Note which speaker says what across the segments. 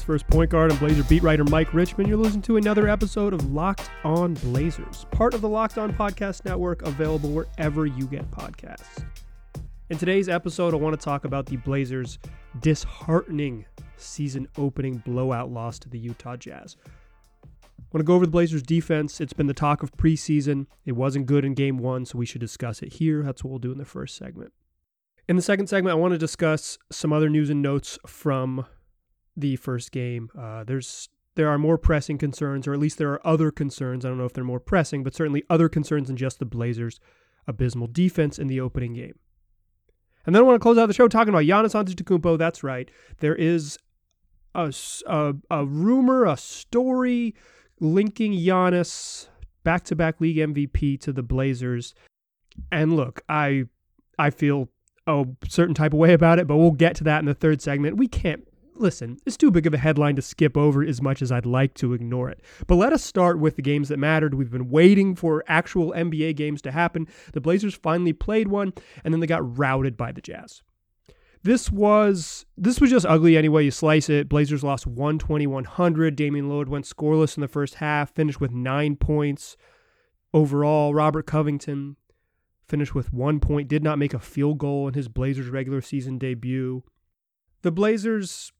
Speaker 1: First Point Guard and Blazer beat writer Mike Richman. You're listening to another episode of Locked On Blazers, part of the Locked On Podcast Network, available wherever you get podcasts. In today's episode, I want to talk about the Blazers' disheartening season opening blowout loss to the Utah Jazz. I want to go over the Blazers' defense. It's been the talk of preseason. It wasn't good in game one, so we should discuss it here. That's what we'll do in the first segment. In the second segment, I want to discuss some other news and notes from the first game. Uh, there's there are more pressing concerns, or at least there are other concerns. I don't know if they're more pressing, but certainly other concerns than just the Blazers' abysmal defense in the opening game. And then I want to close out the show talking about Giannis Antetokounmpo. That's right. There is a, a, a rumor, a story linking Giannis back-to-back league MVP to the Blazers. And look, I I feel a certain type of way about it, but we'll get to that in the third segment. We can't listen, it's too big of a headline to skip over as much as I'd like to ignore it. But let us start with the games that mattered. We've been waiting for actual NBA games to happen. The Blazers finally played one, and then they got routed by the Jazz. This was this was just ugly anyway you slice it. Blazers lost 120-100. Damian Lillard went scoreless in the first half, finished with 9 points overall. Robert Covington finished with 1 point, did not make a field goal in his Blazers regular season debut. The Blazers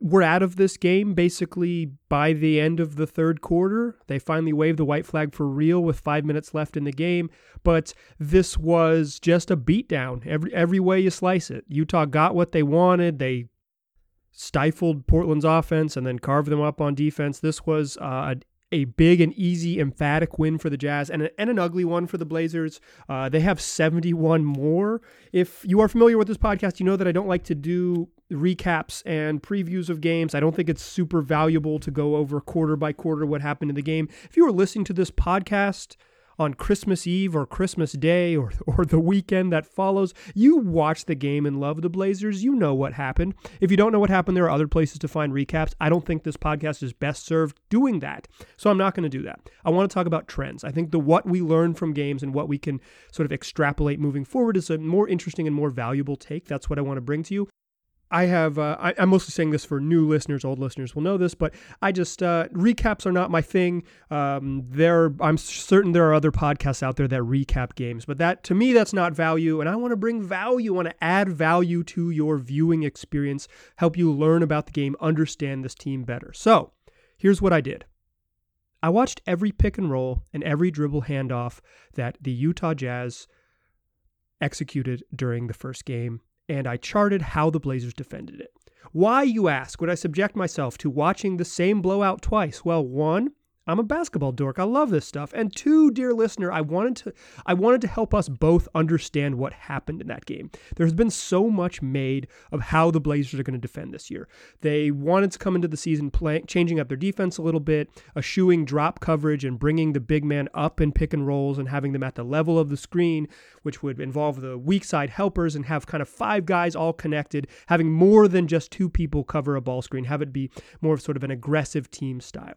Speaker 1: were out of this game basically by the end of the third quarter. They finally waved the white flag for real with five minutes left in the game, but this was just a beatdown every every way you slice it. Utah got what they wanted. They stifled Portland's offense and then carved them up on defense. This was uh, a big and easy, emphatic win for the Jazz and, a, and an ugly one for the Blazers. Uh, they have 71 more. If you are familiar with this podcast, you know that I don't like to do recaps and previews of games. I don't think it's super valuable to go over quarter by quarter what happened in the game. If you are listening to this podcast, on Christmas Eve or Christmas Day or, or the weekend that follows. You watch the game and love the Blazers. You know what happened. If you don't know what happened, there are other places to find recaps. I don't think this podcast is best served doing that. So I'm not going to do that. I want to talk about trends. I think the what we learn from games and what we can sort of extrapolate moving forward is a more interesting and more valuable take. That's what I want to bring to you. I have, uh, I, am mostly saying this for new listeners, old listeners will know this, but I just, uh, recaps are not my thing. Um, there, I'm certain there are other podcasts out there that recap games, but that, to me, that's not value. And I want to bring value, I want to add value to your viewing experience, help you learn about the game, understand this team better. So here's what I did. I watched every pick and roll and every dribble handoff that the Utah Jazz executed during the first game and I charted how the Blazers defended it. Why, you ask, would I subject myself to watching the same blowout twice? Well, one, I'm a basketball dork. I love this stuff. And two, dear listener, I wanted to I wanted to help us both understand what happened in that game. There's been so much made of how the Blazers are going to defend this year. They wanted to come into the season playing changing up their defense a little bit, eschewing drop coverage and bringing the big man up in pick and rolls and having them at the level of the screen, which would involve the weak side helpers and have kind of five guys all connected, having more than just two people cover a ball screen, have it be more of sort of an aggressive team style.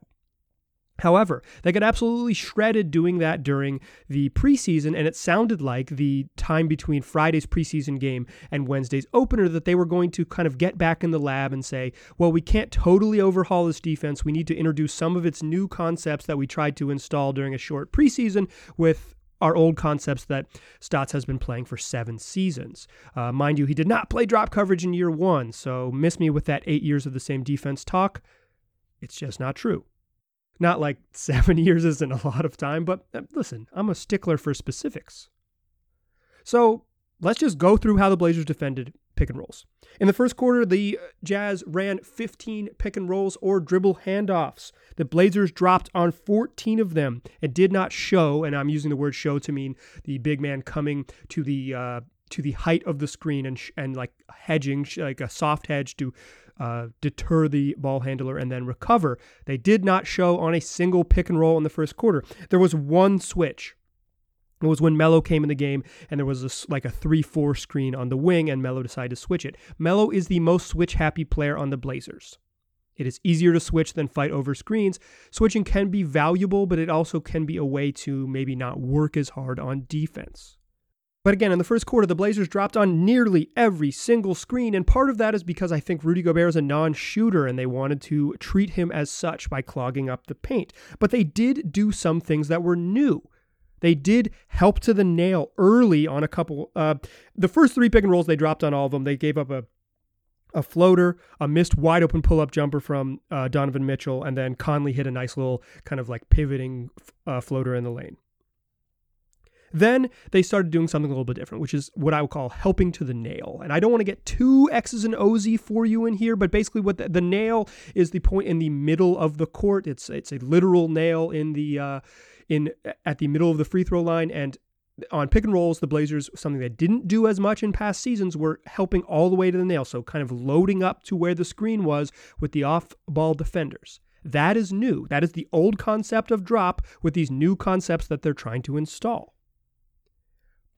Speaker 1: However, they got absolutely shredded doing that during the preseason, and it sounded like the time between Friday's preseason game and Wednesday's opener that they were going to kind of get back in the lab and say, well, we can't totally overhaul this defense. We need to introduce some of its new concepts that we tried to install during a short preseason with our old concepts that Stotts has been playing for seven seasons. Uh, mind you, he did not play drop coverage in year one, so miss me with that eight years of the same defense talk. It's just not true. Not like seven years isn't a lot of time, but uh, listen, I'm a stickler for specifics. So let's just go through how the Blazers defended pick and rolls. In the first quarter, the Jazz ran 15 pick and rolls or dribble handoffs. The Blazers dropped on 14 of them. It did not show, and I'm using the word show to mean the big man coming to the uh, to the height of the screen and sh- and like hedging, like a soft hedge to uh, deter the ball handler and then recover. They did not show on a single pick and roll in the first quarter. There was one switch. It was when Melo came in the game and there was a, like a 3 4 screen on the wing and Melo decided to switch it. Melo is the most switch happy player on the Blazers. It is easier to switch than fight over screens. Switching can be valuable, but it also can be a way to maybe not work as hard on defense. But again, in the first quarter, the Blazers dropped on nearly every single screen, and part of that is because I think Rudy Gobert is a non shooter and they wanted to treat him as such by clogging up the paint. But they did do some things that were new. They did help to the nail early on a couple. Uh, the first three pick and rolls, they dropped on all of them. They gave up a a floater, a missed wide open pull up jumper from uh, Donovan Mitchell, and then Conley hit a nice little kind of like pivoting uh, floater in the lane. Then they started doing something a little bit different, which is what I would call helping to the nail. And I don't want to get too X's and O's for you in here, but basically, what the, the, nail is the point in the middle of the court. It's it's a literal nail in the uh, in at the middle of the free throw line, and on pick and rolls, the Blazers, something they didn't do as much in past seasons, were helping all the way to the nail. So kind of loading up to where the screen was with the off ball defenders. That is new. That is the old concept of drop with these new concepts that they're trying to install.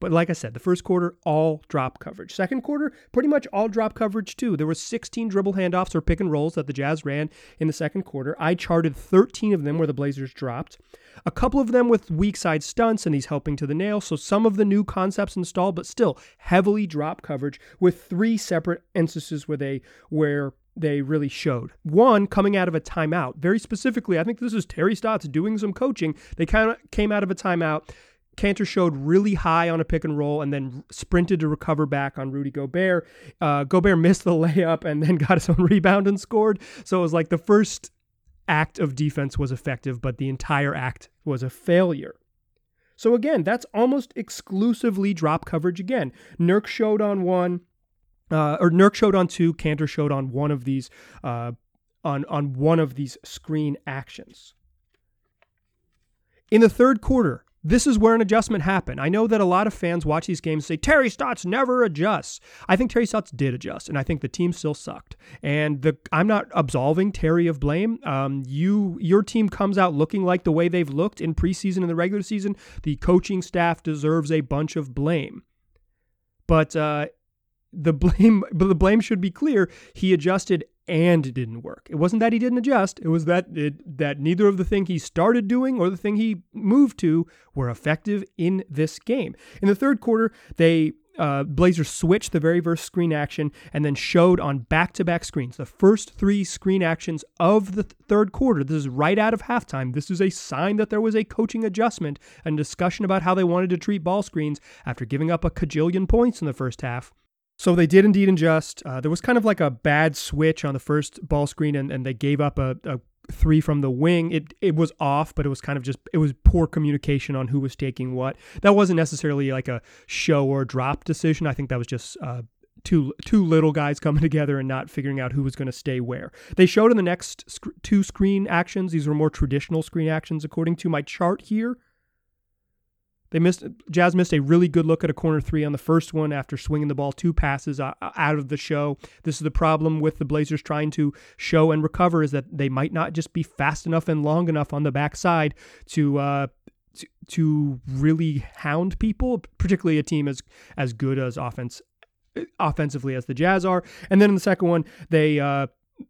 Speaker 1: But like I said, the first quarter, all drop coverage. Second quarter, pretty much all drop coverage too. There were 16 dribble handoffs or pick and rolls that the Jazz ran in the second quarter. I charted 13 of them where the Blazers dropped. A couple of them with weak side stunts and these helping to the nail. So some of the new concepts installed, but still heavily drop coverage with three separate instances where they where they really showed. One coming out of a timeout. Very specifically, I think this is Terry Stotts doing some coaching. They kind of came out of a timeout Kanter showed really high on a pick and roll and then sprinted to recover back on Rudy Gobert. Uh, Gobert missed the layup and then got his own rebound and scored. So it was like the first act of defense was effective, but the entire act was a failure. So again, that's almost exclusively drop coverage again. Nurk showed on one, uh, or Nurk showed on two. Kanter showed on one of these, uh, on on one of these screen actions. In the third quarter, this is where an adjustment happened. I know that a lot of fans watch these games and say Terry Stotts never adjusts. I think Terry Stotts did adjust, and I think the team still sucked. And the I'm not absolving Terry of blame. Um, you your team comes out looking like the way they've looked in preseason and the regular season. The coaching staff deserves a bunch of blame. But uh, the blame but the blame should be clear. He adjusted and it didn't work. It wasn't that he didn't adjust. It was that it, that neither of the thing he started doing or the thing he moved to were effective in this game. In the third quarter, they uh, Blazers switched the very first screen action and then showed on back-to-back screens the first three screen actions of the th- third quarter. This is right out of halftime. This is a sign that there was a coaching adjustment and discussion about how they wanted to treat ball screens after giving up a cajillion points in the first half. So they did indeed ingest. Uh, there was kind of like a bad switch on the first ball screen, and, and they gave up a, a three from the wing. It it was off, but it was kind of just it was poor communication on who was taking what. That wasn't necessarily like a show or drop decision. I think that was just uh, two two little guys coming together and not figuring out who was going to stay where. They showed in the next sc- two screen actions. These were more traditional screen actions according to my chart here. They missed Jazz missed a really good look at a corner three on the first one after swinging the ball two passes out of the show. This is the problem with the Blazers trying to show and recover is that they might not just be fast enough and long enough on the backside to uh, to, to really hound people, particularly a team as as good as offense offensively as the Jazz are. And then in the second one, they uh,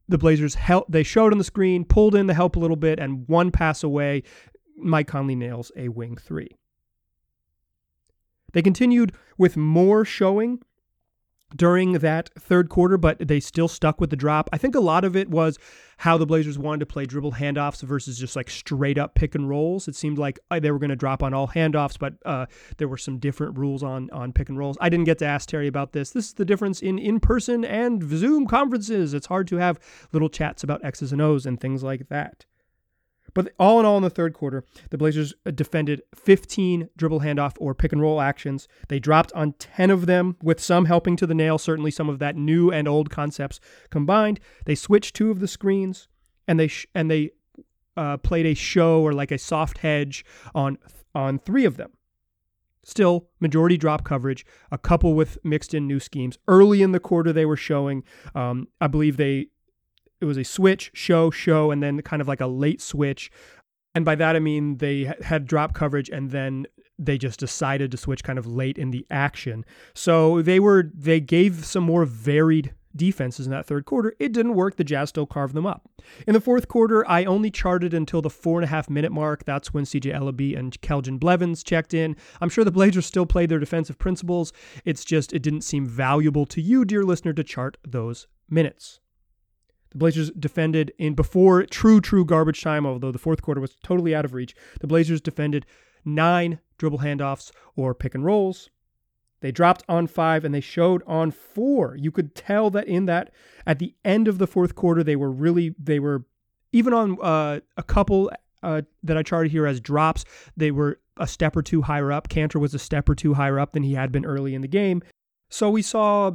Speaker 1: the Blazers help they showed on the screen, pulled in the help a little bit, and one pass away, Mike Conley nails a wing three. They continued with more showing during that third quarter, but they still stuck with the drop. I think a lot of it was how the Blazers wanted to play dribble handoffs versus just like straight up pick and rolls. It seemed like uh, they were going to drop on all handoffs, but uh, there were some different rules on on pick and rolls. I didn't get to ask Terry about this. This is the difference in in person and Zoom conferences. It's hard to have little chats about X's and O's and things like that. But all in all, in the third quarter, the Blazers uh, defended 15 dribble handoff or pick and roll actions. They dropped on 10 of them, with some helping to the nail, certainly some of that new and old concepts combined. They switched two of the screens, and they sh- and they uh, played a show or like a soft hedge on on three of them. Still, majority drop coverage, a couple with mixed in new schemes. Early in the quarter, they were showing. Um, I believe they it was a switch, show, show, and then kind of like a late switch. And by that I mean they had drop coverage and then they just decided to switch kind of late in the action. So they were they gave some more varied defenses in that third quarter. It didn't work. The Jazz still carved them up. In the fourth quarter, I only charted until the four and a half minute mark. That's when CJ Elleby and Keljin Blevins checked in. I'm sure the Blazers still played their defensive principles. It's just, it didn't seem valuable to you, dear listener, to chart those minutes. The Blazers defended in before true, true garbage time, although the fourth quarter was totally out of reach. The Blazers defended nine dribble handoffs or pick and rolls. They dropped on five and they showed on four. You could tell that in that at the end of the fourth quarter, they were really, they were even on uh, a couple uh, that I charted here as drops, they were a step or two higher up. Kanter was a step or two higher up than he had been early in the game. So we saw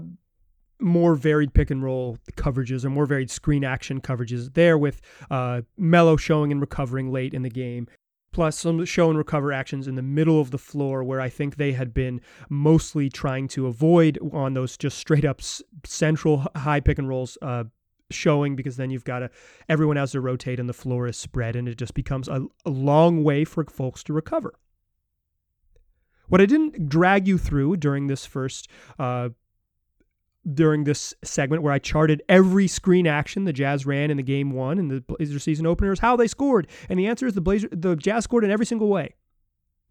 Speaker 1: more varied pick and roll coverages or more varied screen action coverages there with uh, Melo showing and recovering late in the game. Plus, some show and recover actions in the middle of the floor where I think they had been mostly trying to avoid on those just straight up central high pick and rolls uh, showing because then you've got to everyone has to rotate and the floor is spread and it just becomes a, a long way for folks to recover. What I didn't drag you through during this first uh, during this segment where I charted every screen action the Jazz ran in the game one and the Blazer season openers, how they scored. And the answer is the Blazer the Jazz scored in every single way.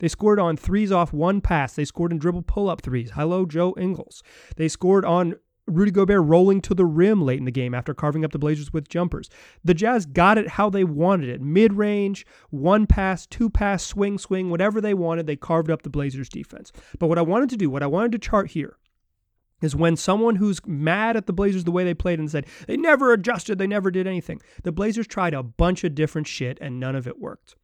Speaker 1: They scored on threes off one pass. They scored in dribble pull-up threes. Hello, Joe Ingles. They scored on Rudy Gobert rolling to the rim late in the game after carving up the Blazers with jumpers. The Jazz got it how they wanted it. Mid-range, one pass, two pass, swing, swing, whatever they wanted, they carved up the Blazers defense. But what I wanted to do, what I wanted to chart here is when someone who's mad at the Blazers the way they played and said they never adjusted, they never did anything. The Blazers tried a bunch of different shit and none of it worked.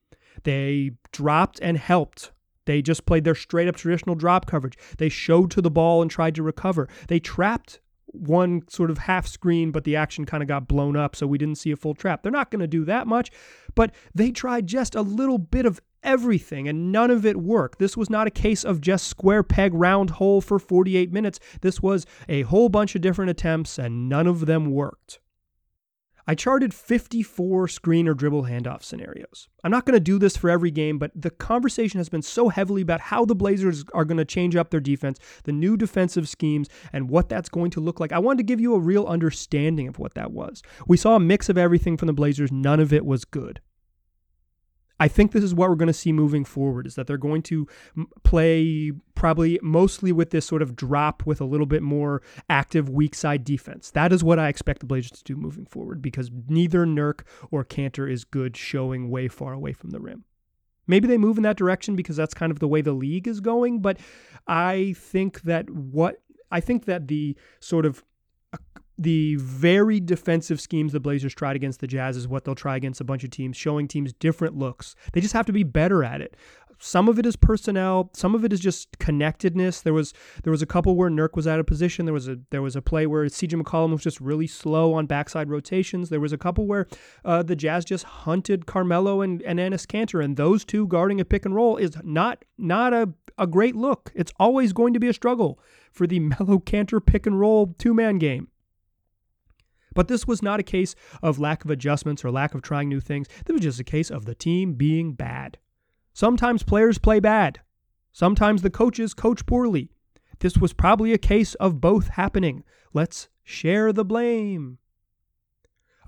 Speaker 1: They dropped and helped. They just played their straight up traditional drop coverage. They showed to the ball and tried to recover. They trapped one sort of half screen, but the action kind of got blown up, so we didn't see a full trap. They're not going to do that much, but they tried just a little bit of everything and none of it worked. This was not a case of just square peg round hole for 48 minutes. This was a whole bunch of different attempts and none of them worked. I charted 54 screen or dribble handoff scenarios. I'm not going to do this for every game, but the conversation has been so heavily about how the Blazers are going to change up their defense, the new defensive schemes, and what that's going to look like. I wanted to give you a real understanding of what that was. We saw a mix of everything from the Blazers, none of it was good. I think this is what we're going to see moving forward is that they're going to play probably mostly with this sort of drop with a little bit more active weak side defense. That is what I expect the Blazers to do moving forward because neither Nurk or Kanter is good showing way far away from the rim. Maybe they move in that direction because that's kind of the way the league is going, but I think that what I think that the sort of the very defensive schemes the Blazers tried against the Jazz is what they'll try against a bunch of teams, showing teams different looks. They just have to be better at it. Some of it is personnel, some of it is just connectedness. There was there was a couple where Nurk was out of position. There was a there was a play where CJ McCollum was just really slow on backside rotations. There was a couple where uh, the Jazz just hunted Carmelo and, and Enes Kanter, and those two guarding a pick and roll is not not a, a great look. It's always going to be a struggle for the Melo Kanter pick and roll two man game. But this was not a case of lack of adjustments or lack of trying new things. This was just a case of the team being bad. Sometimes players play bad. Sometimes the coaches coach poorly. This was probably a case of both happening. Let's share the blame.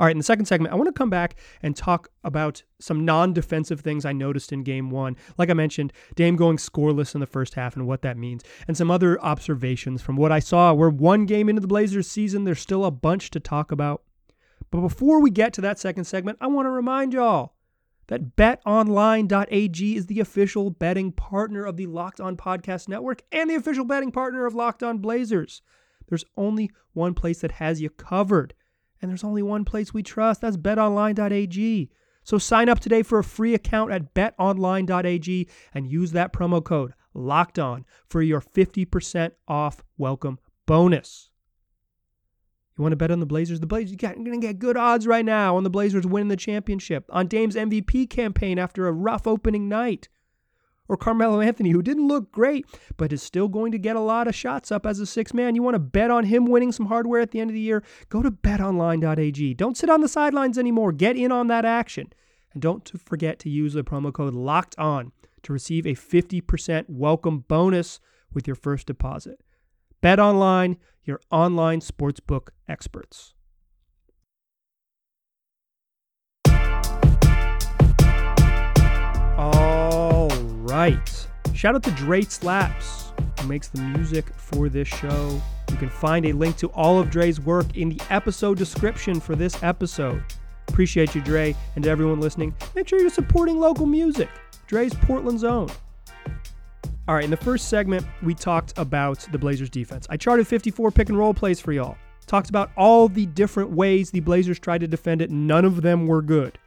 Speaker 1: All right, in the second segment, I want to come back and talk about some non defensive things I noticed in game one. Like I mentioned, Dame going scoreless in the first half and what that means, and some other observations from what I saw. We're one game into the Blazers season, there's still a bunch to talk about. But before we get to that second segment, I want to remind y'all that betonline.ag is the official betting partner of the Locked On Podcast Network and the official betting partner of Locked On Blazers. There's only one place that has you covered and there's only one place we trust. That's betonline.ag. So sign up today for a free account at betonline.ag and use that promo code locked on for your 50% off welcome bonus. You want to bet on the Blazers? The Blazers, you're going to get good odds right now on the Blazers winning the championship, on Dame's MVP campaign after a rough opening night or Carmelo Anthony, who didn't look great, but is still going to get a lot of shots up as a six man. You want to bet on him winning some hardware at the end of the year? Go to betonline.ag. Don't sit on the sidelines anymore. Get in on that action. And don't forget to use the promo code locked on to receive a 50% welcome bonus with your first deposit. Bet Online, your online sportsbook experts. All right. Shout out to Dre Slaps, who makes the music for this show. You can find a link to all of Dre's work in the episode description for this episode. Appreciate you, Dre, and to everyone listening. Make sure you're supporting local music. Dre's Portland's own. All right, in the first segment, we talked about the Blazers defense. I charted 54 pick and roll plays for y'all. Talked about all the different ways the Blazers tried to defend it. None of them were good.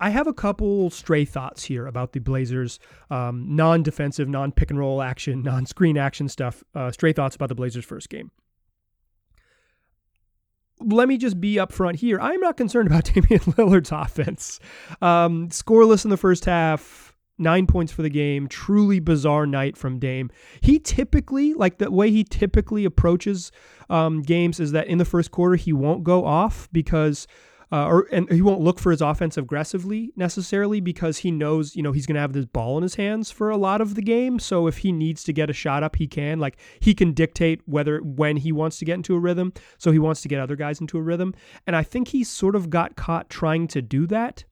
Speaker 1: I have a couple stray thoughts here about the Blazers' um, non defensive, non pick and roll action, non screen action stuff. Uh, stray thoughts about the Blazers' first game. Let me just be upfront here. I'm not concerned about Damian Lillard's offense. Um, scoreless in the first half, nine points for the game. Truly bizarre night from Dame. He typically, like the way he typically approaches um, games, is that in the first quarter he won't go off because uh, or and he won't look for his offense aggressively necessarily because he knows you know he's going to have this ball in his hands for a lot of the game. So if he needs to get a shot up, he can. Like he can dictate whether when he wants to get into a rhythm. So he wants to get other guys into a rhythm, and I think he sort of got caught trying to do that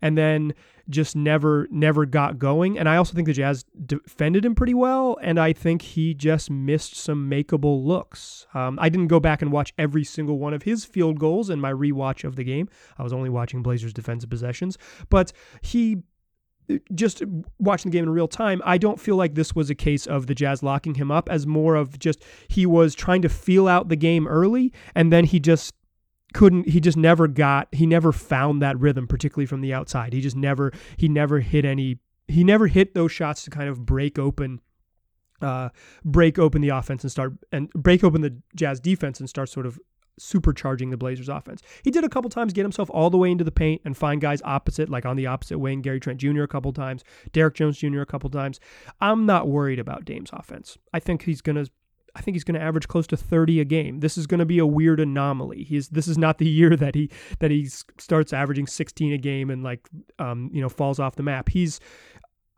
Speaker 1: and then just never never got going. And I also think the Jazz defended him pretty well, and I think he just missed some makeable looks. Um, I didn't go back and watch every single one of his field goals in my rewatch of the game. I was only watching Blazers defensive possessions, but he just watching the game in real time, I don't feel like this was a case of the Jazz locking him up as more of just he was trying to feel out the game early and then he just couldn't he just never got he never found that rhythm particularly from the outside. He just never he never hit any he never hit those shots to kind of break open uh break open the offense and start and break open the jazz defense and start sort of supercharging the blazers offense. He did a couple times get himself all the way into the paint and find guys opposite like on the opposite wing gary trent jr a couple times Derrick jones jr a couple times. I'm not worried about dame's offense. I think he's going to I think he's going to average close to 30 a game. This is going to be a weird anomaly. He's this is not the year that he that he starts averaging 16 a game and like um, you know falls off the map. He's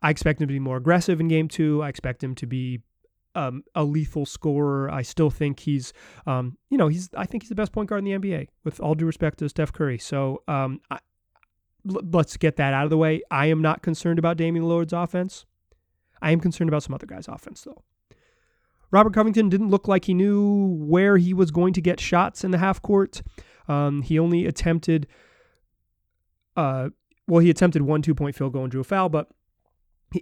Speaker 1: I expect him to be more aggressive in game 2. I expect him to be um, a lethal scorer. I still think he's, um, you know, he's. I think he's the best point guard in the NBA. With all due respect to Steph Curry, so um, I, l- let's get that out of the way. I am not concerned about Damian Lillard's offense. I am concerned about some other guys' offense, though. Robert Covington didn't look like he knew where he was going to get shots in the half court. Um, he only attempted, uh, well, he attempted one two point field goal and drew a foul, but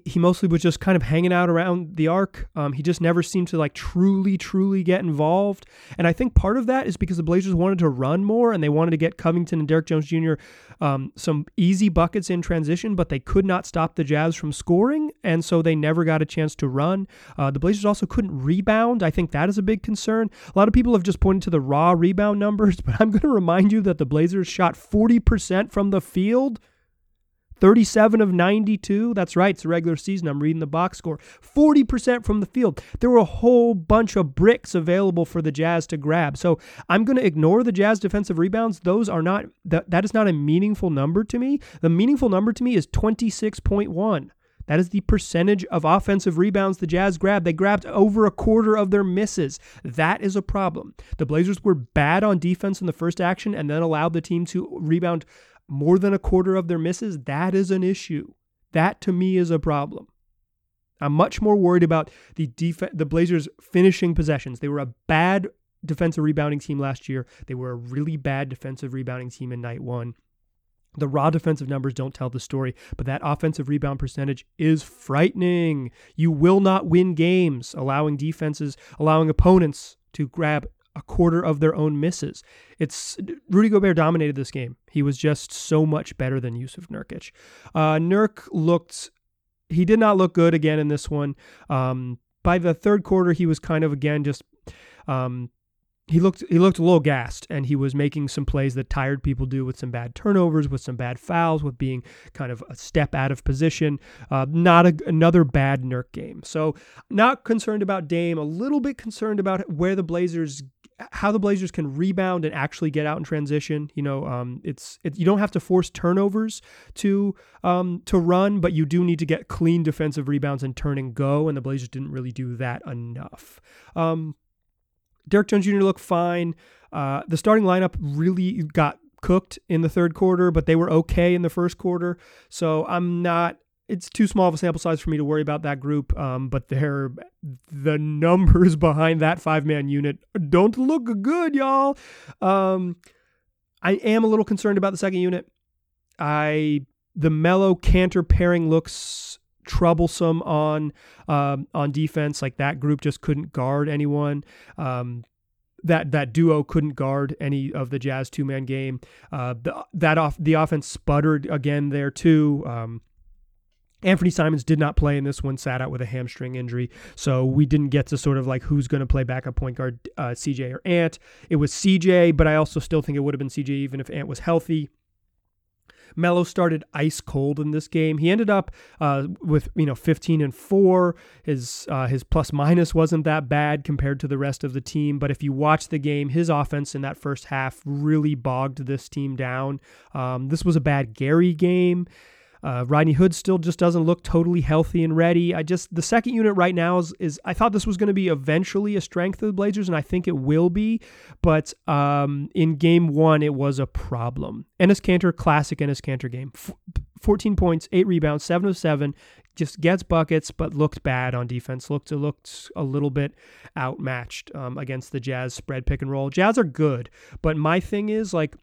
Speaker 1: he, mostly was just kind of hanging out around the arc. Um, he just never seemed to like truly, truly get involved. And I think part of that is because the Blazers wanted to run more and they wanted to get Covington and Derrick Jones Jr. Um, some easy buckets in transition, but they could not stop the Jazz from scoring. And so they never got a chance to run. Uh, the Blazers also couldn't rebound. I think that is a big concern. A lot of people have just pointed to the raw rebound numbers, but I'm going to remind you that the Blazers shot 40% from the field 37 of 92. That's right. It's a regular season. I'm reading the box score. 40% from the field. There were a whole bunch of bricks available for the Jazz to grab. So I'm going to ignore the Jazz defensive rebounds. Those are not, that, that is not a meaningful number to me. The meaningful number to me is 26.1. That is the percentage of offensive rebounds the Jazz grabbed. They grabbed over a quarter of their misses. That is a problem. The Blazers were bad on defense in the first action and then allowed the team to rebound more than a quarter of their misses, that is an issue. That to me is a problem. I'm much more worried about the def- the Blazers finishing possessions. They were a bad defensive rebounding team last year. They were a really bad defensive rebounding team in night 1. The raw defensive numbers don't tell the story, but that offensive rebound percentage is frightening. You will not win games allowing defenses, allowing opponents to grab a quarter of their own misses. It's Rudy Gobert dominated this game. He was just so much better than Jusuf Nurkic. Uh, Nurk looked, he did not look good again in this one. Um, by the third quarter, he was kind of again just um, he looked he looked a little gassed and he was making some plays that tired people do with some bad turnovers with some bad fouls with being kind of a step out of position uh, not a, another bad Nurk game so not concerned about Dame a little bit concerned about where the Blazers how the Blazers can rebound and actually get out in transition. You know, um, it's it, you don't have to force turnovers to um, to run, but you do need to get clean defensive rebounds and turn and go. And the Blazers didn't really do that enough. Um, Derrick Jones Jr. looked fine. Uh, the starting lineup really got cooked in the third quarter, but they were okay in the first quarter. So I'm not it's too small of a sample size for me to worry about that group. Um, but they're the numbers behind that five man unit don't look good, y'all. Um, I am a little concerned about the second unit. I the Melo Kanter pairing looks troublesome on um, on defense. Like that group just couldn't guard anyone. Um, that that duo couldn't guard any of the Jazz two man game. Uh, the, that off the offense sputtered again there too. Um, Anthony Simons did not play in this one, sat out with a hamstring injury. So we didn't get to sort of like who's going to play backup point guard, uh, CJ or Ant. It was CJ, but I also still think it would have been CJ even if Ant was healthy. Melo started ice cold in this game. He ended up uh, with you know 15 and four. His uh, his plus minus wasn't that bad compared to the rest of the team. But if you watch the game, his offense in that first half really bogged this team down. Um, this was a bad Gary game. Uh, Rodney Hood still just doesn't look totally healthy and ready. I just the second unit right now is is I thought this was going to be eventually a strength of the Blazers, and I think it will be. But um, in game one, it was a problem. Enes Kanter, classic Enes Kanter game. F- 14 points, eight rebounds, seven of seven. Just gets buckets, but looked bad on defense. Looked looked a little bit outmatched um, against the Jazz spread pick and roll. Jazz are good, but my thing is like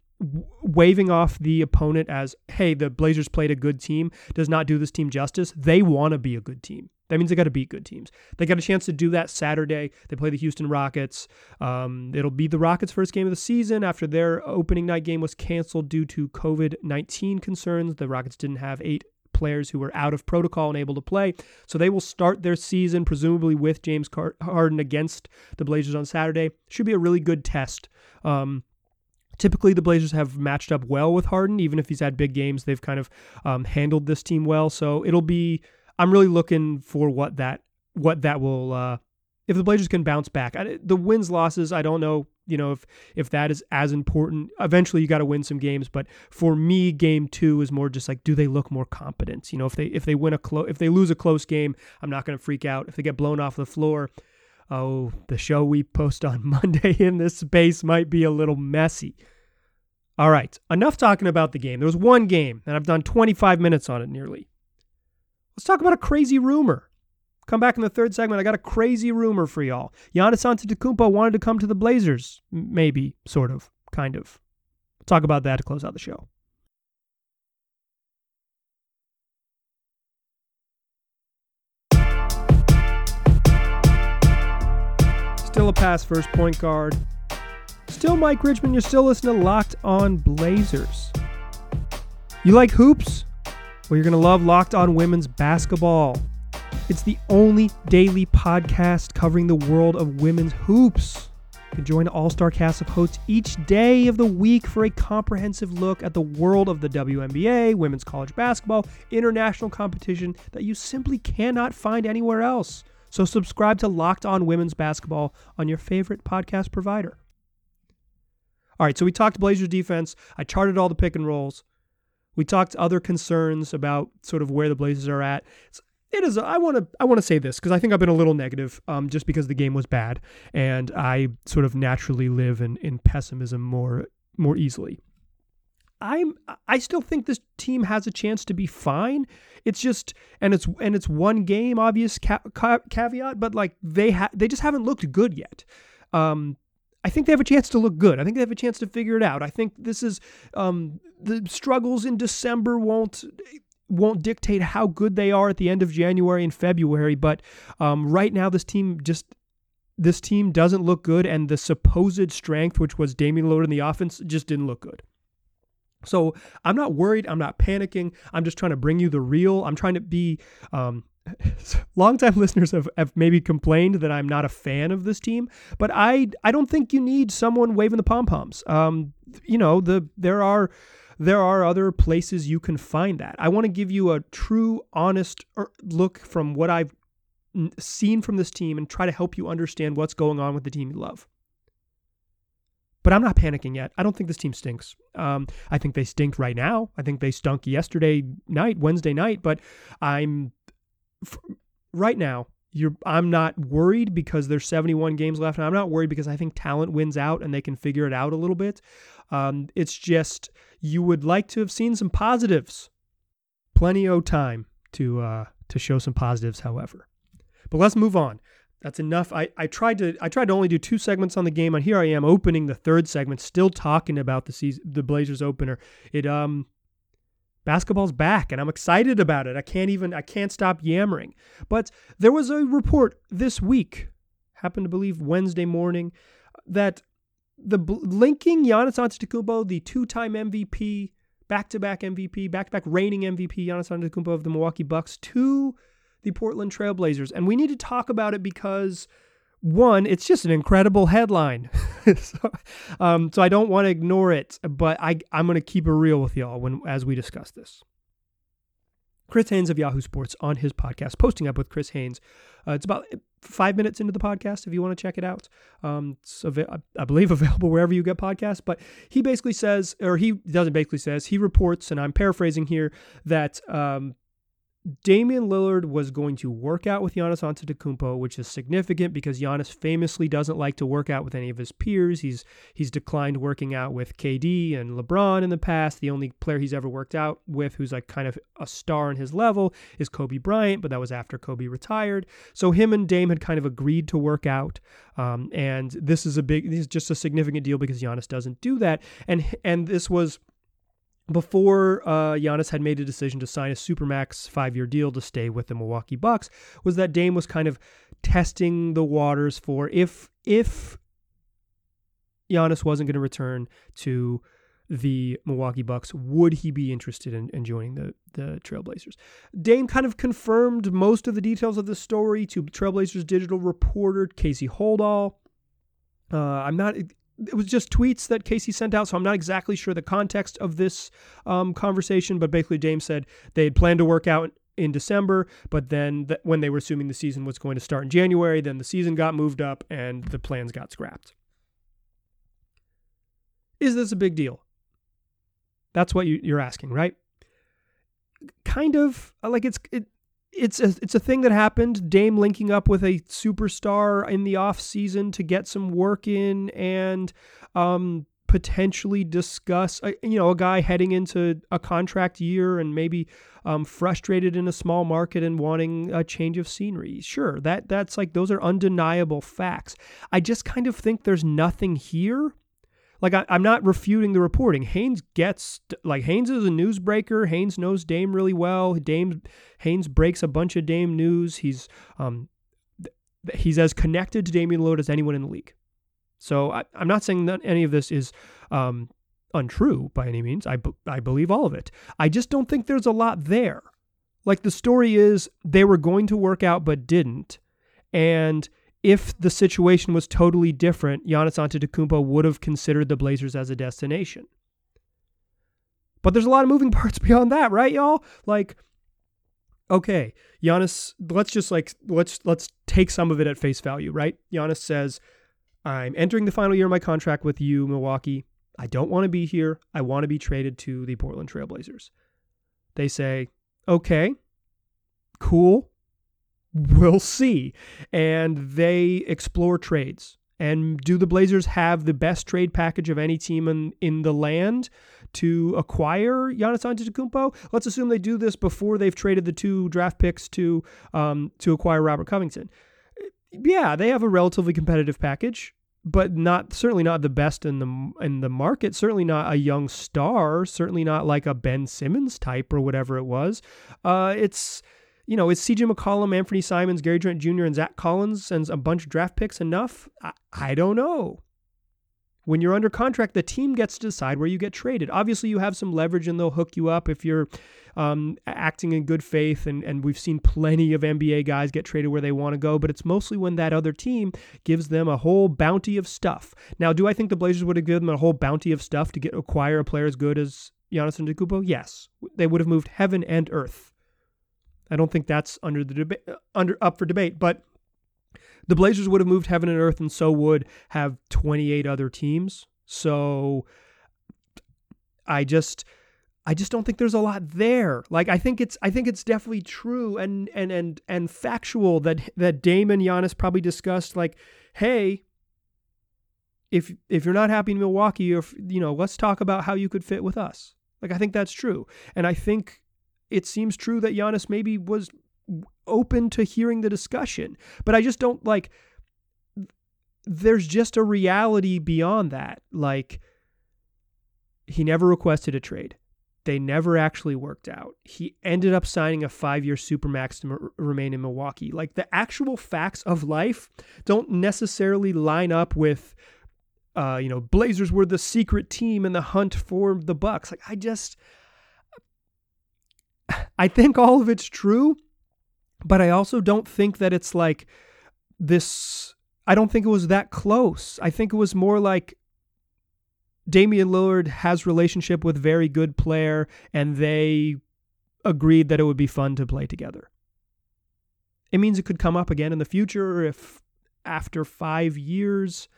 Speaker 1: waving off the opponent as, hey, the Blazers played a good team does not do this team justice. They want to be a good team. That means they got to beat good teams. They got a chance to do that Saturday. They play the Houston Rockets. Um, it'll be the Rockets' first game of the season after their opening night game was canceled due to COVID 19 concerns. The Rockets didn't have eight players who were out of protocol and able to play. So they will start their season, presumably with James Harden against the Blazers on Saturday. Should be a really good test. Um, Typically, the Blazers have matched up well with Harden, even if he's had big games. They've kind of um, handled this team well, so it'll be. I'm really looking for what that what that will. Uh, if the Blazers can bounce back, I, the wins losses, I don't know. You know if if that is as important. Eventually, you got to win some games, but for me, game two is more just like, do they look more competent? You know, if they if they win a close, if they lose a close game, I'm not going to freak out. If they get blown off the floor, oh, the show we post on Monday in this space might be a little messy. All right, enough talking about the game. There was one game, and I've done 25 minutes on it nearly. Let's talk about a crazy rumor. Come back in the third segment. I got a crazy rumor for y'all. Giannis Antetokounmpo wanted to come to the Blazers. Maybe, sort of, kind of. We'll talk about that to close out the show. A pass first point guard. Still Mike Richman, you're still listening to Locked On Blazers. You like hoops? Well, you're going to love Locked On Women's Basketball. It's the only daily podcast covering the world of women's hoops. You can join All Star cast of hosts each day of the week for a comprehensive look at the world of the WNBA, women's college basketball, international competition that you simply cannot find anywhere else. So subscribe to Locked On Women's Basketball on your favorite podcast provider. All right, so we talked Blazers defense. I charted all the pick and rolls. We talked other concerns about sort of where the Blazers are at. It is. I want to. I want to say this because I think I've been a little negative, um, just because the game was bad, and I sort of naturally live in in pessimism more more easily. I'm I still think this team has a chance to be fine. It's just and it's and it's one game obvious ca- ca- caveat, but like they ha- they just haven't looked good yet. Um, I think they have a chance to look good. I think they have a chance to figure it out. I think this is um, the struggles in December won't won't dictate how good they are at the end of January and February. But um, right now, this team just this team doesn't look good, and the supposed strength, which was Damian Lillard in the offense, just didn't look good. So I'm not worried. I'm not panicking. I'm just trying to bring you the real. I'm trying to be. Um, longtime listeners have, have maybe complained that I'm not a fan of this team, but I I don't think you need someone waving the pom poms. Um, you know the there are there are other places you can find that. I want to give you a true, honest er, look from what I've seen from this team and try to help you understand what's going on with the team you love. But I'm not panicking yet. I don't think this team stinks. Um, I think they stink right now. I think they stunk yesterday night, Wednesday night. But I'm right now. You're, I'm not worried because there's 71 games left, and I'm not worried because I think talent wins out and they can figure it out a little bit. Um, it's just you would like to have seen some positives. Plenty of time to uh, to show some positives, however. But let's move on. That's enough. I, I tried to I tried to only do two segments on the game, and here I am opening the third segment, still talking about the season, the Blazers opener. It um basketball's back, and I'm excited about it. I can't even I can't stop yammering. But there was a report this week, happened to believe Wednesday morning, that the linking Giannis Antetokounmpo, the two-time MVP, back-to-back MVP, back-to-back reigning MVP, Giannis Antetokounmpo of the Milwaukee Bucks, to the Portland Trailblazers. And we need to talk about it because one, it's just an incredible headline. so, um, so I don't want to ignore it, but I, I'm going to keep it real with y'all when as we discuss this. Chris Haynes of Yahoo Sports on his podcast, posting up with Chris Haynes. Uh, it's about five minutes into the podcast if you want to check it out. Um, it's av- I believe available wherever you get podcasts. But he basically says, or he doesn't basically says, he reports, and I'm paraphrasing here, that um, Damian Lillard was going to work out with Giannis Antetokounmpo, which is significant because Giannis famously doesn't like to work out with any of his peers. He's he's declined working out with KD and LeBron in the past. The only player he's ever worked out with who's like kind of a star in his level is Kobe Bryant, but that was after Kobe retired. So him and Dame had kind of agreed to work out, um, and this is a big, this is just a significant deal because Giannis doesn't do that, and and this was before uh, Giannis had made a decision to sign a supermax five-year deal to stay with the Milwaukee Bucks, was that Dame was kind of testing the waters for if if Giannis wasn't going to return to the Milwaukee Bucks, would he be interested in, in joining the, the Trailblazers? Dame kind of confirmed most of the details of the story to Trailblazers digital reporter Casey Holdahl. Uh, I'm not it was just tweets that Casey sent out, so I'm not exactly sure the context of this um, conversation. But basically, Dame said they had planned to work out in December, but then th- when they were assuming the season was going to start in January, then the season got moved up and the plans got scrapped. Is this a big deal? That's what you, you're asking, right? Kind of like it's it, it's a, it's a thing that happened. Dame linking up with a superstar in the off season to get some work in and um, potentially discuss, uh, you know, a guy heading into a contract year and maybe um, frustrated in a small market and wanting a change of scenery. Sure, that that's like those are undeniable facts. I just kind of think there's nothing here like I, am not refuting the reporting. Haynes gets like Haynes is a newsbreaker. Haynes knows Dame really well. Dame Haynes breaks a bunch of Dame news. He's um he's as connected to Damian Lillard as anyone in the league. So I, am not saying that any of this is um, untrue by any means. I, I believe all of it. I just don't think there's a lot there. Like the story is they were going to work out but didn't. And if the situation was totally different, Giannis Antetokounmpo would have considered the Blazers as a destination. But there's a lot of moving parts beyond that, right, y'all? Like, okay, Giannis, let's just like let's let's take some of it at face value, right? Giannis says, "I'm entering the final year of my contract with you, Milwaukee. I don't want to be here. I want to be traded to the Portland Trailblazers." They say, "Okay, cool we'll see. And they explore trades. And do the Blazers have the best trade package of any team in, in the land to acquire Giannis Antetokounmpo? Let's assume they do this before they've traded the two draft picks to um, to acquire Robert Covington. Yeah, they have a relatively competitive package, but not certainly not the best in the in the market. Certainly not a young star. Certainly not like a Ben Simmons type or whatever it was. Uh, it's you know, is CJ McCollum, Anthony Simons, Gary Trent Jr., and Zach Collins and a bunch of draft picks enough? I, I don't know. When you're under contract, the team gets to decide where you get traded. Obviously, you have some leverage and they'll hook you up if you're um, acting in good faith. And, and we've seen plenty of NBA guys get traded where they want to go, but it's mostly when that other team gives them a whole bounty of stuff. Now, do I think the Blazers would have given them a whole bounty of stuff to get acquire a player as good as Giannis Antetokounmpo? Yes, they would have moved heaven and earth I don't think that's under the debate under up for debate, but the Blazers would have moved heaven and earth and so would have 28 other teams. So I just I just don't think there's a lot there. Like I think it's I think it's definitely true and and and and factual that that Damon Giannis probably discussed like, hey, if if you're not happy in Milwaukee, if you know, let's talk about how you could fit with us. Like I think that's true, and I think it seems true that Giannis maybe was open to hearing the discussion, but I just don't like. There's just a reality beyond that. Like he never requested a trade. They never actually worked out. He ended up signing a five year supermax to m- remain in Milwaukee. Like the actual facts of life don't necessarily line up with uh, you know, Blazers were the secret team in the hunt for the Bucks. Like I just I think all of it's true, but I also don't think that it's like this I don't think it was that close. I think it was more like Damian Lillard has relationship with very good player and they agreed that it would be fun to play together. It means it could come up again in the future if after 5 years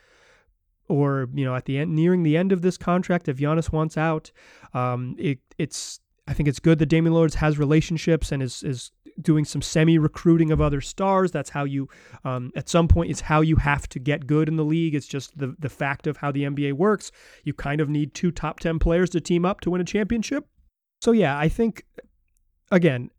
Speaker 1: or you know at the end nearing the end of this contract if Giannis wants out um, it it's I think it's good that Damian Lillard has relationships and is is doing some semi recruiting of other stars. That's how you, um, at some point, it's how you have to get good in the league. It's just the the fact of how the NBA works. You kind of need two top ten players to team up to win a championship. So yeah, I think again,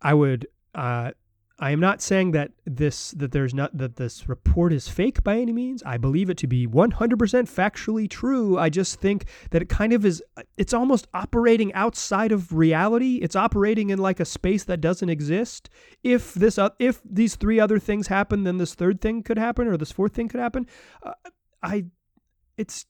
Speaker 1: I would uh, I am not saying that this that there's not that this report is fake by any means. I believe it to be 100% factually true. I just think that it kind of is it's almost operating outside of reality. It's operating in like a space that doesn't exist. If this uh, if these three other things happen, then this third thing could happen or this fourth thing could happen. Uh, I it's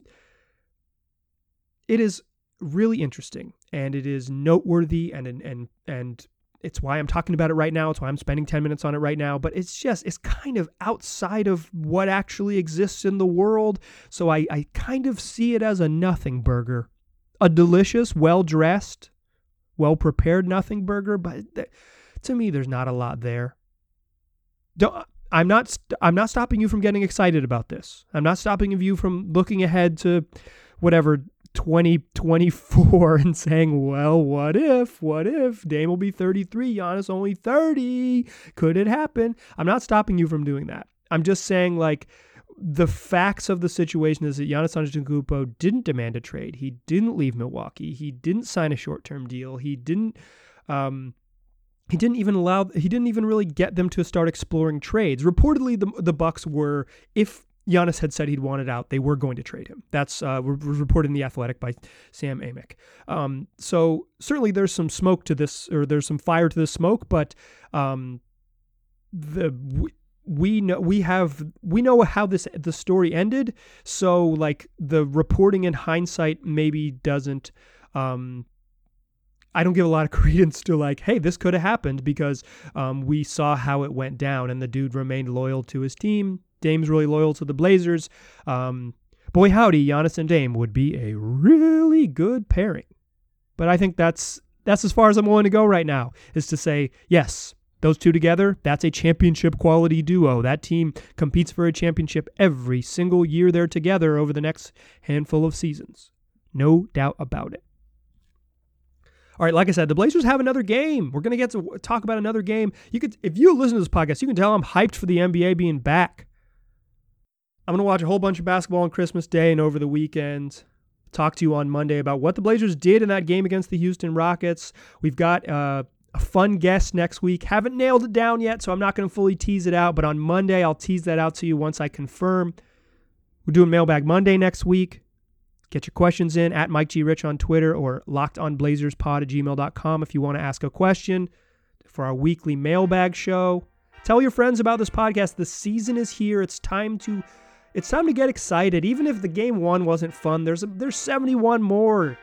Speaker 1: it is really interesting and it is noteworthy and and and and it's why I'm talking about it right now. It's why I'm spending 10 minutes on it right now. But it's just, it's kind of outside of what actually exists in the world. So I, I kind of see it as a nothing burger. A delicious, well dressed, well prepared nothing burger. But th- to me, there's not a lot there. Don't, I'm not I'm not stopping you from getting excited about this. I'm not stopping you from looking ahead to whatever 2024 and saying, well, what if, what if Dame will be 33, Giannis only 30? Could it happen? I'm not stopping you from doing that. I'm just saying, like, the facts of the situation is that Giannis Antetokounmpo didn't demand a trade. He didn't leave Milwaukee. He didn't sign a short-term deal. He didn't. Um, he didn't even allow. He didn't even really get them to start exploring trades. Reportedly, the the Bucks were, if Giannis had said he'd wanted out. They were going to trade him. That's uh, reported in the Athletic by Sam Amick. Um, so certainly there's some smoke to this, or there's some fire to the smoke. But um, the we, know we have we know how this the story ended. So like the reporting in hindsight maybe doesn't. Um, I don't give a lot of credence to like, hey, this could have happened because um, we saw how it went down, and the dude remained loyal to his team Dame's really loyal to the Blazers. Um, boy, howdy, Giannis and Dame would be a really good pairing. But I think that's that's as far as I'm willing to go right now. Is to say yes, those two together, that's a championship quality duo. That team competes for a championship every single year they're together over the next handful of seasons. No doubt about it. All right, like I said, the Blazers have another game. We're going to get to talk about another game. You could if you listen to this podcast, you can tell I'm hyped for the NBA being back. I'm going to watch a whole bunch of basketball on Christmas Day and over the weekend. Talk to you on Monday about what the Blazers did in that game against the Houston Rockets. We've got uh, a fun guest next week. Haven't nailed it down yet, so I'm not going to fully tease it out, but on Monday, I'll tease that out to you once I confirm. We're doing Mailbag Monday next week. Get your questions in at Mike G. Rich on Twitter or lockedonblazerspod at gmail.com if you want to ask a question for our weekly mailbag show. Tell your friends about this podcast. The season is here. It's time to it's time to get excited. Even if the game one wasn't fun, there's a, there's 71 more.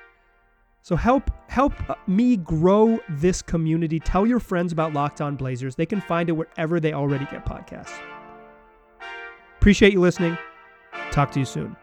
Speaker 1: So help help uh, me grow this community. Tell your friends about Locked On Blazers. They can find it wherever they already get podcasts. Appreciate you listening. Talk to you soon.